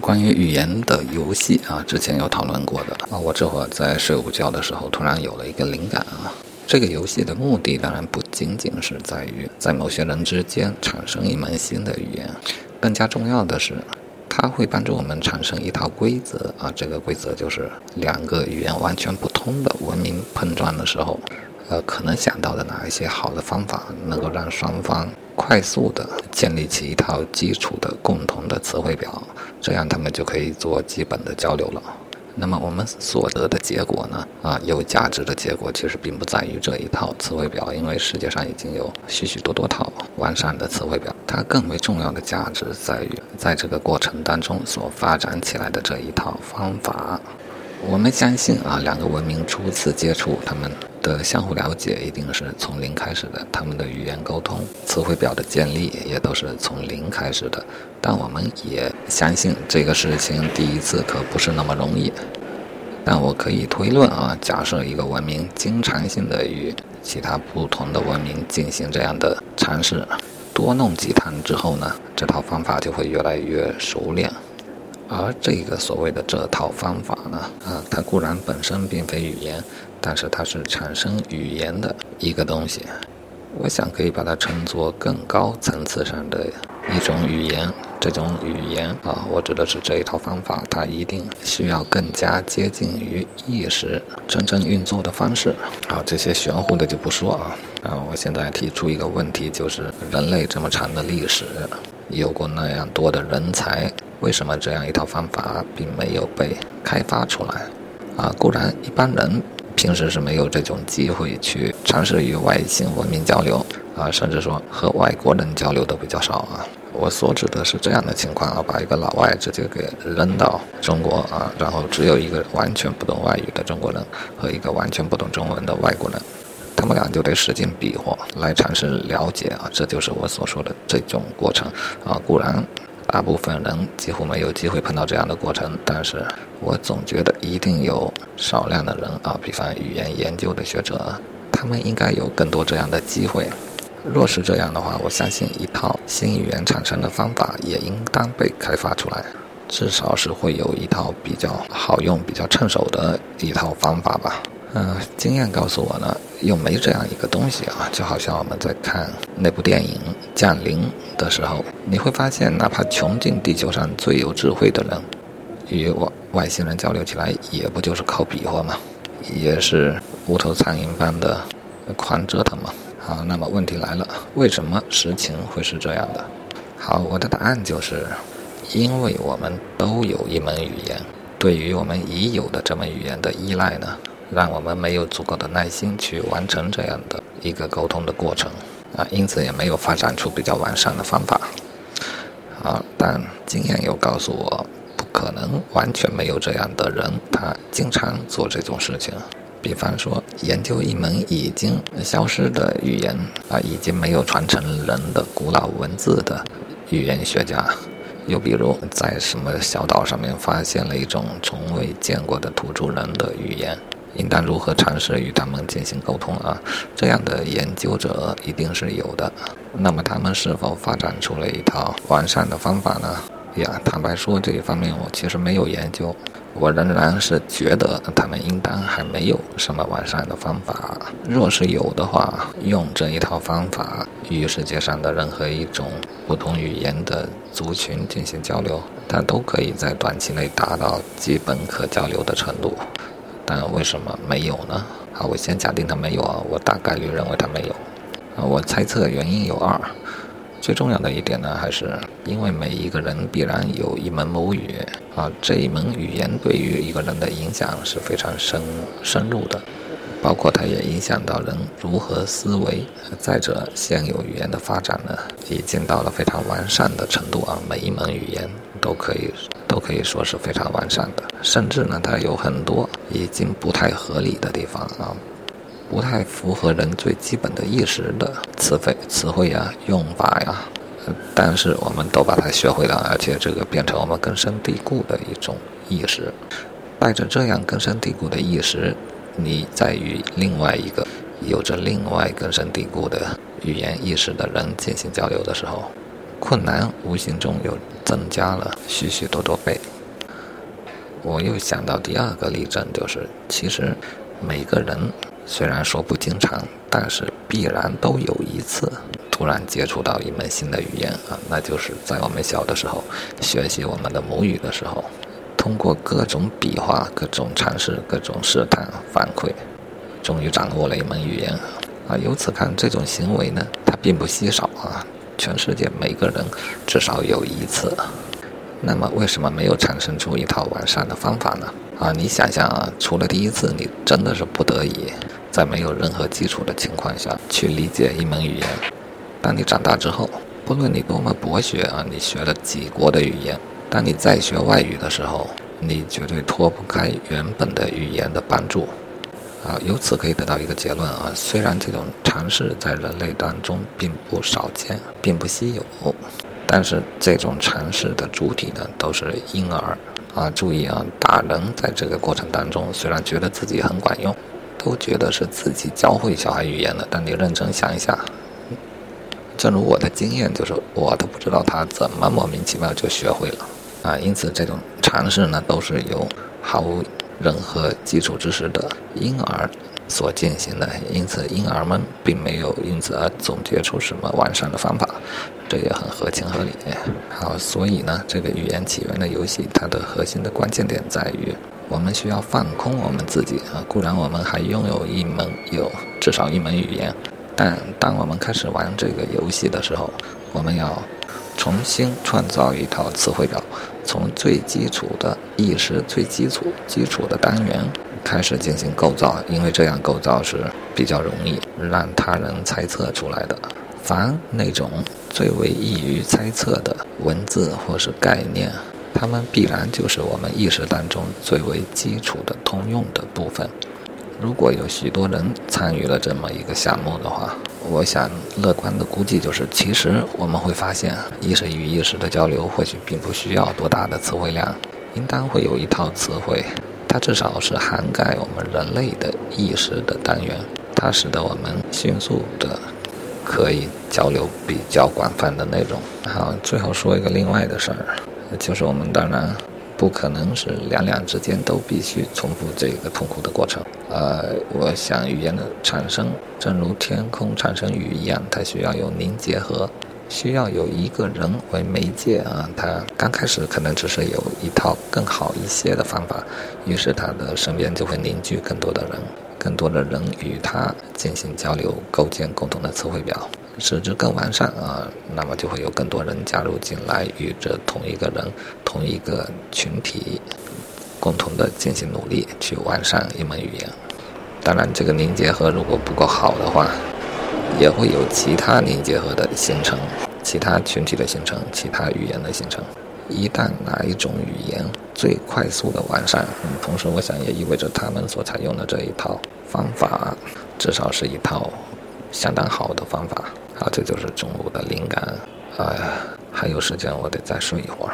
关于语言的游戏啊，之前有讨论过的啊。我这会儿在睡午觉的时候，突然有了一个灵感啊。这个游戏的目的当然不仅仅是在于在某些人之间产生一门新的语言，更加重要的是，它会帮助我们产生一套规则啊。这个规则就是两个语言完全不同的文明碰撞的时候，呃，可能想到的哪一些好的方法，能够让双方快速的建立起一套基础的共同的词汇表，这样他们就可以做基本的交流了。那么我们所得的结果呢？啊，有价值的结果其实并不在于这一套词汇表，因为世界上已经有许许多多套完善的词汇表。它更为重要的价值在于，在这个过程当中所发展起来的这一套方法。我们相信啊，两个文明初次接触，他们的相互了解一定是从零开始的，他们的语言沟通、词汇表的建立也都是从零开始的。但我们也相信这个事情第一次可不是那么容易。但我可以推论啊，假设一个文明经常性的与其他不同的文明进行这样的尝试，多弄几趟之后呢，这套方法就会越来越熟练。而这个所谓的这套方法呢，啊，它固然本身并非语言，但是它是产生语言的一个东西。我想可以把它称作更高层次上的一种语言。这种语言啊，我指的是这一套方法，它一定需要更加接近于意识真正运作的方式。好，这些玄乎的就不说啊。啊，我现在提出一个问题，就是人类这么长的历史，有过那样多的人才，为什么这样一套方法并没有被开发出来？啊，固然一般人平时是没有这种机会去尝试与外星文明交流啊，甚至说和外国人交流都比较少啊。我所指的是这样的情况啊，把一个老外直接给扔到中国啊，然后只有一个完全不懂外语的中国人和一个完全不懂中文的外国人，他们俩就得使劲比划来尝试了解啊，这就是我所说的这种过程啊。固然大部分人几乎没有机会碰到这样的过程，但是我总觉得一定有少量的人啊，比方语言研究的学者，他们应该有更多这样的机会。若是这样的话，我相信一套新语言产生的方法也应当被开发出来，至少是会有一套比较好用、比较趁手的一套方法吧。嗯，经验告诉我呢，又没这样一个东西啊，就好像我们在看那部电影《降临》的时候，你会发现，哪怕穷尽地球上最有智慧的人，与外外星人交流起来，也不就是靠比划吗？也是无头苍蝇般的狂折腾吗？好，那么问题来了，为什么实情会是这样的？好，我的答案就是，因为我们都有一门语言，对于我们已有的这门语言的依赖呢，让我们没有足够的耐心去完成这样的一个沟通的过程啊，因此也没有发展出比较完善的方法。啊，但经验又告诉我，不可能完全没有这样的人，他经常做这种事情。比方说，研究一门已经消失的语言啊，已经没有传承人的古老文字的语言学家；又比如，在什么小岛上面发现了一种从未见过的土著人的语言，应当如何尝试与他们进行沟通啊？这样的研究者一定是有的。那么，他们是否发展出了一套完善的方法呢？呀，坦白说，这一方面我其实没有研究。我仍然是觉得他们应当还没有什么完善的方法。若是有的话，用这一套方法与世界上的任何一种不同语言的族群进行交流，它都可以在短期内达到基本可交流的程度。但为什么没有呢？好，我先假定它没有啊，我大概率认为它没有。啊，我猜测原因有二。最重要的一点呢，还是因为每一个人必然有一门母语啊，这一门语言对于一个人的影响是非常深深入的，包括它也影响到人如何思维。再者，现有语言的发展呢，已经到了非常完善的程度啊，每一门语言都可以都可以说是非常完善的，甚至呢，它有很多已经不太合理的地方啊。不太符合人最基本的意识的词汇、词汇呀、用法呀，但是我们都把它学会了，而且这个变成我们根深蒂固的一种意识。带着这样根深蒂固的意识，你在与另外一个有着另外根深蒂固的语言意识的人进行交流的时候，困难无形中又增加了许许多多倍。我又想到第二个例证，就是其实每个人虽然说不经常，但是必然都有一次突然接触到一门新的语言啊，那就是在我们小的时候学习我们的母语的时候，通过各种比划、各种尝试、各种试探反馈，终于掌握了一门语言啊。由此看，这种行为呢，它并不稀少啊，全世界每个人至少有一次。那么为什么没有产生出一套完善的方法呢？啊，你想想啊，除了第一次，你真的是不得已，在没有任何基础的情况下去理解一门语言。当你长大之后，不论你多么博学啊，你学了几国的语言，当你再学外语的时候，你绝对脱不开原本的语言的帮助。啊，由此可以得到一个结论啊，虽然这种尝试在人类当中并不少见，并不稀有。但是这种尝试的主体呢，都是婴儿啊！注意啊，大人在这个过程当中，虽然觉得自己很管用，都觉得是自己教会小孩语言的。但你认真想一下，正如我的经验，就是我都不知道他怎么莫名其妙就学会了啊！因此，这种尝试呢，都是由毫无任何基础知识的婴儿所进行的。因此，婴儿们并没有因此而总结出什么完善的方法。这也很合情合理。好，所以呢，这个语言起源的游戏，它的核心的关键点在于，我们需要放空我们自己啊。固然我们还拥有一门有至少一门语言，但当我们开始玩这个游戏的时候，我们要重新创造一套词汇表，最基础的意识、最基础基础的单元开始进行构造，因为这样构造是比较容易让他人猜测出来的。凡那种最为易于猜测的文字或是概念，它们必然就是我们意识当中最为基础的通用的部分。如果有许多人参与了这么一个项目的话，我想乐观的估计就是，其实我们会发现，意识与意识的交流或许并不需要多大的词汇量，应当会有一套词汇，它至少是涵盖我们人类的意识的单元，它使得我们迅速的。可以交流比较广泛的内容。好，最后说一个另外的事儿，就是我们当然不可能是两两之间都必须重复这个痛苦的过程。呃，我想语言的产生，正如天空产生雨一样，它需要有凝结和需要有一个人为媒介啊。他刚开始可能只是有一套更好一些的方法，于是他的身边就会凝聚更多的人。更多的人与他进行交流，构建共同的词汇表，使之更完善啊，那么就会有更多人加入进来，与这同一个人、同一个群体共同的进行努力，去完善一门语言。当然，这个凝结合如果不够好的话，也会有其他凝结合的形成，其他群体的形成，其他语言的形成。一旦哪一种语言最快速的完善，同时我想也意味着他们所采用的这一套方法，至少是一套相当好的方法。啊，这就是中午的灵感。哎呀，还有时间，我得再睡一会儿。